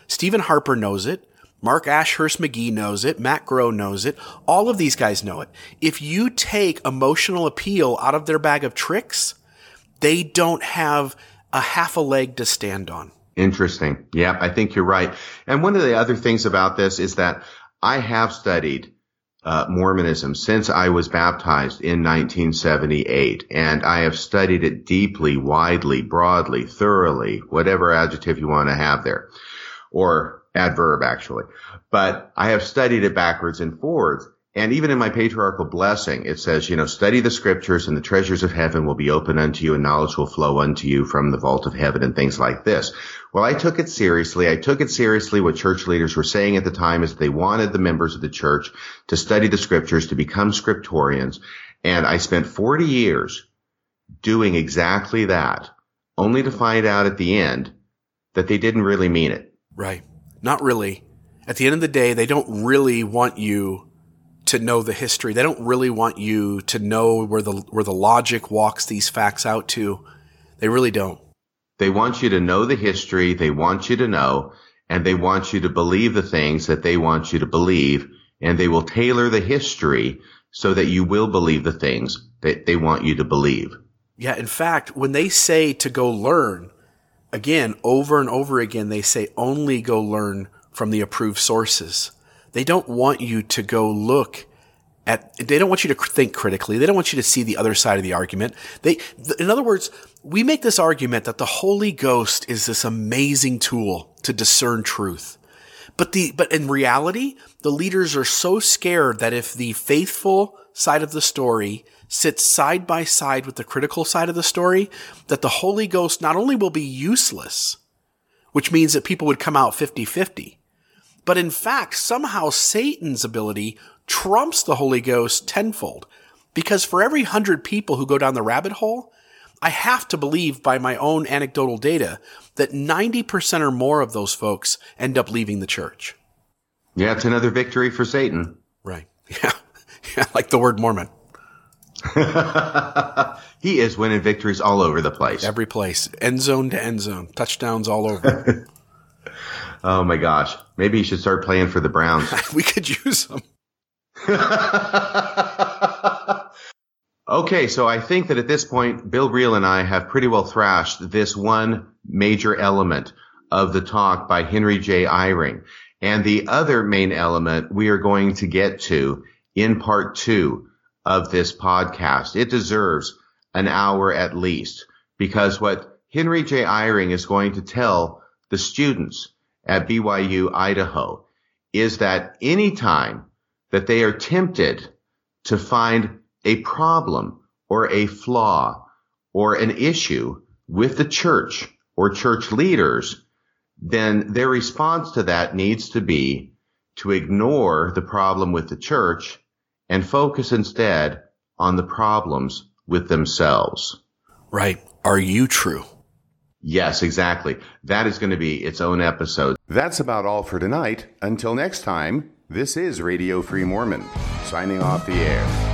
Stephen Harper knows it. Mark Ashurst McGee knows it. Matt Grow knows it. All of these guys know it. If you take emotional appeal out of their bag of tricks, they don't have a half a leg to stand on. Interesting. Yeah, I think you're right. And one of the other things about this is that I have studied uh, Mormonism since I was baptized in 1978, and I have studied it deeply, widely, broadly, thoroughly, whatever adjective you want to have there, or adverb actually. But I have studied it backwards and forwards. And even in my patriarchal blessing, it says, you know, study the scriptures and the treasures of heaven will be open unto you and knowledge will flow unto you from the vault of heaven and things like this. Well, I took it seriously. I took it seriously what church leaders were saying at the time is they wanted the members of the church to study the scriptures, to become scriptorians. And I spent 40 years doing exactly that, only to find out at the end that they didn't really mean it. Right. Not really. At the end of the day, they don't really want you to know the history. They don't really want you to know where the where the logic walks these facts out to. They really don't. They want you to know the history, they want you to know, and they want you to believe the things that they want you to believe, and they will tailor the history so that you will believe the things that they want you to believe. Yeah, in fact, when they say to go learn, again, over and over again, they say only go learn from the approved sources. They don't want you to go look at, they don't want you to think critically. They don't want you to see the other side of the argument. They, in other words, we make this argument that the Holy Ghost is this amazing tool to discern truth. But the, but in reality, the leaders are so scared that if the faithful side of the story sits side by side with the critical side of the story, that the Holy Ghost not only will be useless, which means that people would come out 50-50, but in fact, somehow Satan's ability trumps the Holy Ghost tenfold. Because for every hundred people who go down the rabbit hole, I have to believe by my own anecdotal data that 90% or more of those folks end up leaving the church. Yeah, it's another victory for Satan. Right. [LAUGHS] Yeah. Yeah, like the word Mormon. [LAUGHS] he is winning victories all over the place. Every place. End zone to end zone. Touchdowns all over. [LAUGHS] oh my gosh. Maybe he should start playing for the Browns. [LAUGHS] we could use them. [LAUGHS] okay, so I think that at this point, Bill Reel and I have pretty well thrashed this one major element of the talk by Henry J. Eyring. And the other main element we are going to get to in part two of this podcast. It deserves an hour at least because what Henry J. Eyring is going to tell the students at BYU, Idaho is that anytime that they are tempted to find a problem or a flaw or an issue with the church or church leaders, then their response to that needs to be to ignore the problem with the church and focus instead on the problems with themselves. Right. Are you true? Yes, exactly. That is going to be its own episode. That's about all for tonight. Until next time, this is Radio Free Mormon, signing off the air.